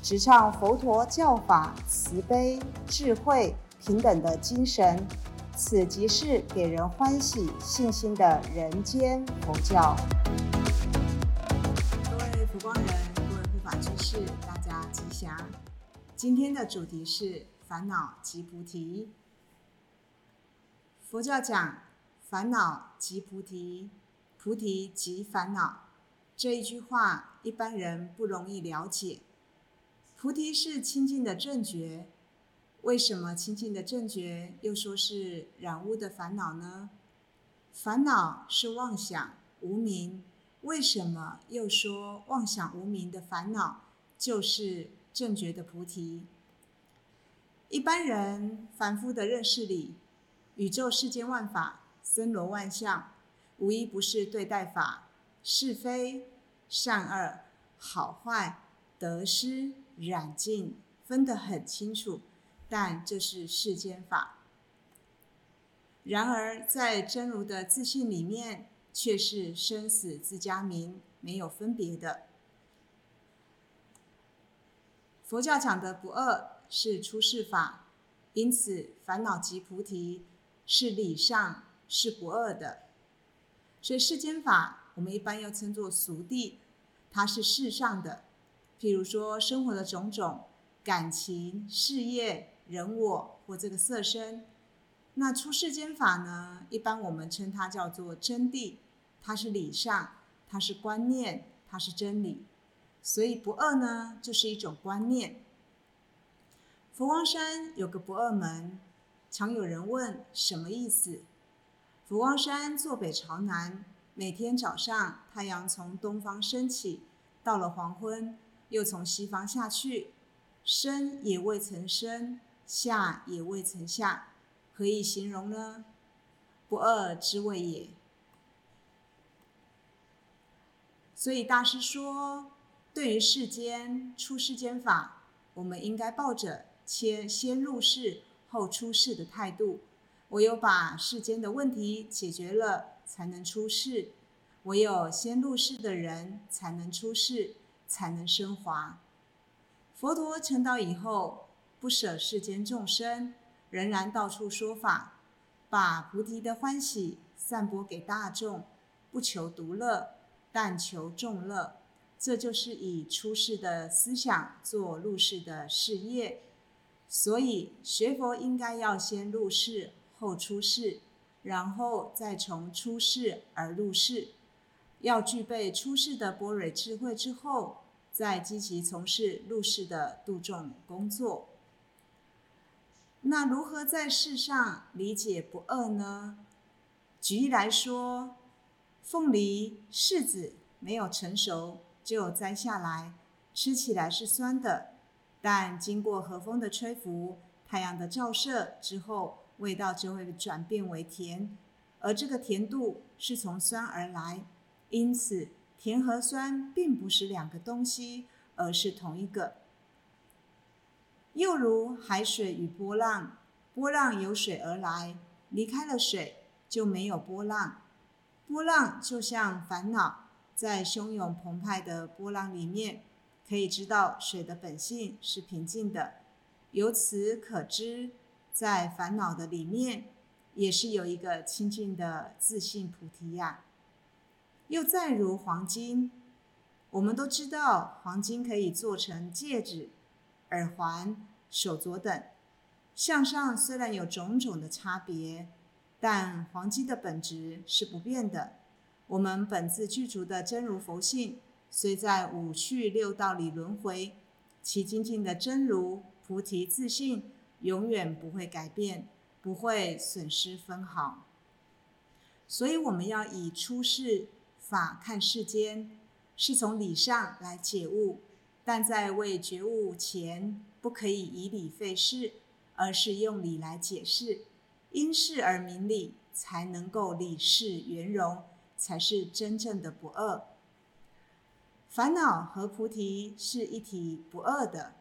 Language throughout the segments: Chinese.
直唱佛陀教法慈悲、智慧、平等的精神，此即是给人欢喜、信心的人间佛教。各位佛光人，各位护法居士，大家吉祥。今天的主题是烦恼即菩提。佛教讲烦恼即菩提，菩提即烦恼。这一句话，一般人不容易了解。菩提是清净的正觉，为什么清净的正觉又说是染污的烦恼呢？烦恼是妄想无明，为什么又说妄想无明的烦恼就是正觉的菩提？一般人凡夫的认识里，宇宙世间万法森罗万象，无一不是对待法，是非善恶好坏得失。染净分得很清楚，但这是世间法。然而在真如的自信里面，却是生死自家明，没有分别的。佛教讲的不二是出世法，因此烦恼即菩提是理上是不二的。所以世间法我们一般又称作俗谛，它是世上的。譬如说，生活的种种感情、事业、人我或这个色身，那出世间法呢？一般我们称它叫做真谛，它是理上，它是观念，它是真理。所以不二呢，就是一种观念。佛光山有个不二门，常有人问什么意思？佛光山坐北朝南，每天早上太阳从东方升起，到了黄昏。又从西方下去，升也未曾升，下也未曾下，何以形容呢？不二之谓也。所以大师说，对于世间出世间法，我们应该抱着先先入世后出世的态度。唯有把世间的问题解决了，才能出世；唯有先入世的人，才能出世。才能升华。佛陀成道以后，不舍世间众生，仍然到处说法，把菩提的欢喜散播给大众，不求独乐，但求众乐。这就是以出世的思想做入世的事业。所以学佛应该要先入世后出世，然后再从出世而入世。要具备出世的般若智慧之后，再积极从事入世的度众工作。那如何在世上理解不二呢？举例来说，凤梨、柿子没有成熟就摘下来，吃起来是酸的，但经过和风的吹拂、太阳的照射之后，味道就会转变为甜，而这个甜度是从酸而来。因此，甜和酸并不是两个东西，而是同一个。又如海水与波浪，波浪由水而来，离开了水就没有波浪。波浪就像烦恼，在汹涌澎湃的波浪里面，可以知道水的本性是平静的。由此可知，在烦恼的里面，也是有一个清净的自信菩提呀。又再如黄金，我们都知道黄金可以做成戒指、耳环、手镯等。向上虽然有种种的差别，但黄金的本质是不变的。我们本自具足的真如佛性，虽在五趣六道里轮回，其精进的真如菩提自信，永远不会改变，不会损失分毫。所以我们要以出世。法看世间，是从理上来解悟，但在为觉悟前，不可以以理废事，而是用理来解释，因事而明理，才能够理事圆融，才是真正的不二。烦恼和菩提是一体不二的，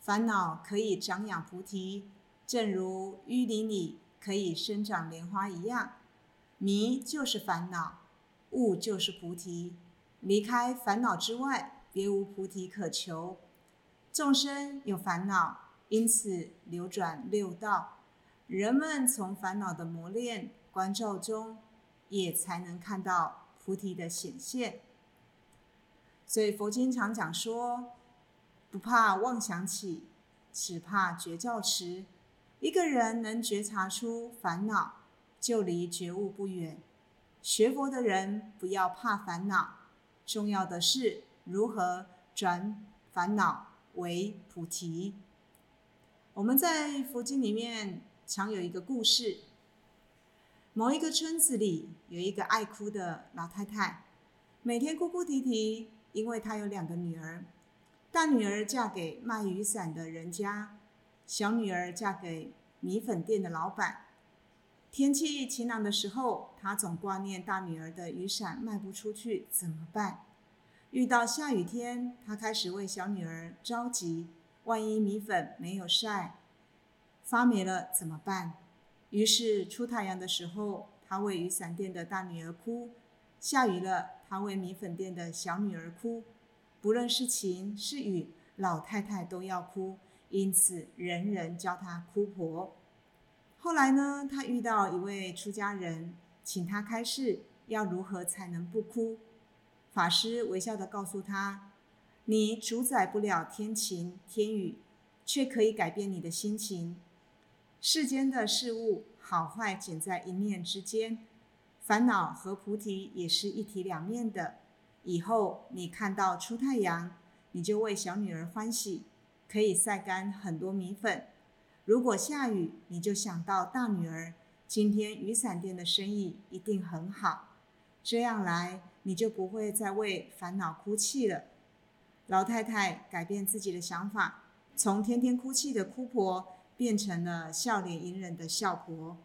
烦恼可以长养菩提，正如淤泥里可以生长莲花一样。迷就是烦恼，悟就是菩提。离开烦恼之外，别无菩提可求。众生有烦恼，因此流转六道。人们从烦恼的磨练、关照中，也才能看到菩提的显现。所以佛经常讲说，不怕妄想起，只怕觉照迟。一个人能觉察出烦恼，就离觉悟不远。学佛的人不要怕烦恼，重要的是如何转烦恼为菩提。我们在佛经里面常有一个故事：某一个村子里有一个爱哭的老太太，每天哭哭啼啼。因为她有两个女儿，大女儿嫁给卖雨伞的人家，小女儿嫁给米粉店的老板。天气晴朗的时候，他总挂念大女儿的雨伞卖不出去怎么办？遇到下雨天，他开始为小女儿着急，万一米粉没有晒发霉了怎么办？于是出太阳的时候，他为雨伞店的大女儿哭。下雨了，他为米粉店的小女儿哭。不论是晴是雨，老太太都要哭，因此人人叫她哭婆。后来呢，他遇到一位出家人，请他开示，要如何才能不哭？法师微笑的告诉他：“你主宰不了天晴天雨，却可以改变你的心情。世间的事物好坏，仅在一念之间。”烦恼和菩提也是一体两面的。以后你看到出太阳，你就为小女儿欢喜，可以晒干很多米粉；如果下雨，你就想到大女儿，今天雨伞店的生意一定很好。这样来，你就不会再为烦恼哭泣了。老太太改变自己的想法，从天天哭泣的哭婆，变成了笑脸隐忍的笑婆。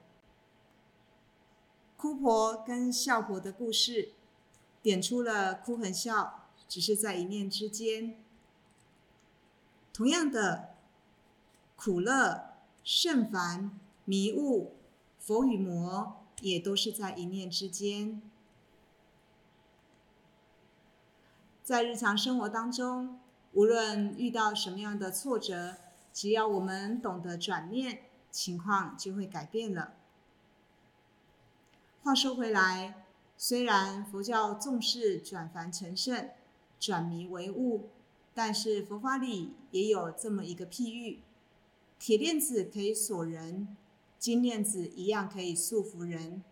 哭婆跟笑婆的故事，点出了哭和笑只是在一念之间。同样的，苦乐、胜烦、迷雾、佛与魔，也都是在一念之间。在日常生活当中，无论遇到什么样的挫折，只要我们懂得转念，情况就会改变了。话说回来，虽然佛教重视转凡成圣、转迷为悟，但是佛法里也有这么一个譬喻：铁链子可以锁人，金链子一样可以束缚人。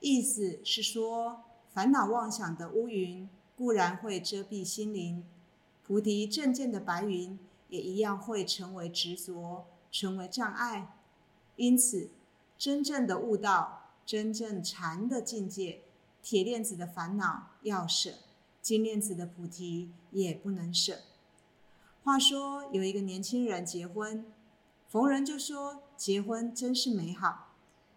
意思是说，烦恼妄想的乌云固然会遮蔽心灵，菩提正见的白云也一样会成为执着，成为障碍。因此，真正的悟道。真正禅的境界，铁链子的烦恼要舍，金链子的菩提也不能舍。话说有一个年轻人结婚，逢人就说结婚真是美好。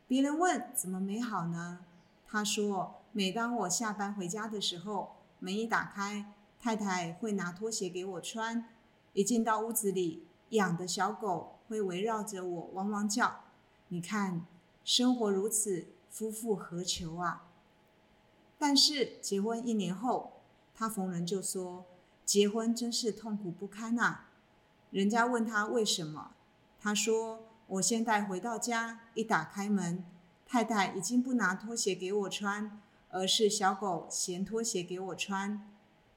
别人问怎么美好呢？他说每当我下班回家的时候，门一打开，太太会拿拖鞋给我穿。一进到屋子里，养的小狗会围绕着我汪汪叫。你看，生活如此。夫复何求啊？但是结婚一年后，他逢人就说：“结婚真是痛苦不堪呐。”人家问他为什么，他说：“我现在回到家，一打开门，太太已经不拿拖鞋给我穿，而是小狗衔拖鞋给我穿。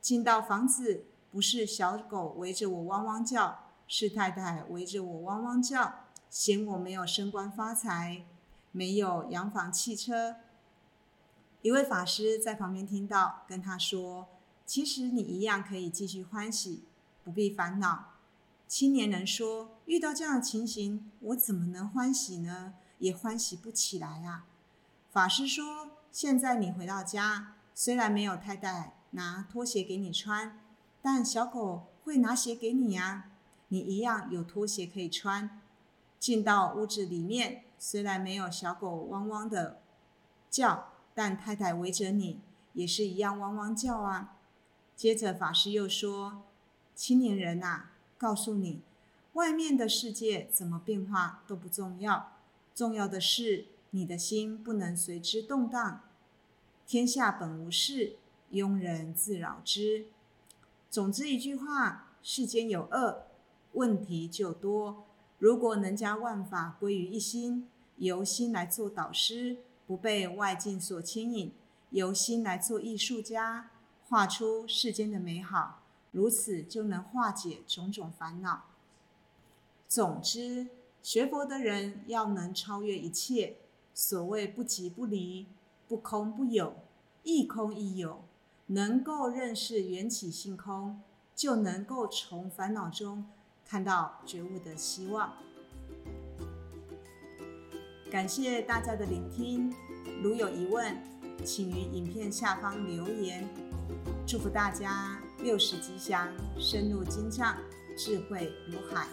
进到房子，不是小狗围着我汪汪叫，是太太围着我汪汪叫，嫌我没有升官发财。”没有洋房、汽车。一位法师在旁边听到，跟他说：“其实你一样可以继续欢喜，不必烦恼。”青年人说：“遇到这样的情形，我怎么能欢喜呢？也欢喜不起来啊。”法师说：“现在你回到家，虽然没有太太拿拖鞋给你穿，但小狗会拿鞋给你呀，你一样有拖鞋可以穿。进到屋子里面，虽然没有小狗汪汪的叫，但太太围着你也是一样汪汪叫啊。接着法师又说：“青年人呐，告诉你，外面的世界怎么变化都不重要，重要的是你的心不能随之动荡。天下本无事，庸人自扰之。总之一句话，世间有恶，问题就多。如果能将万法归于一心，由心来做导师，不被外境所牵引，由心来做艺术家。”画出世间的美好，如此就能化解种种烦恼。总之，学佛的人要能超越一切，所谓不即不离，不空不有，亦空亦有，能够认识缘起性空，就能够从烦恼中看到觉悟的希望。感谢大家的聆听，如有疑问，请于影片下方留言。祝福大家六十吉祥，深入经藏，智慧如海。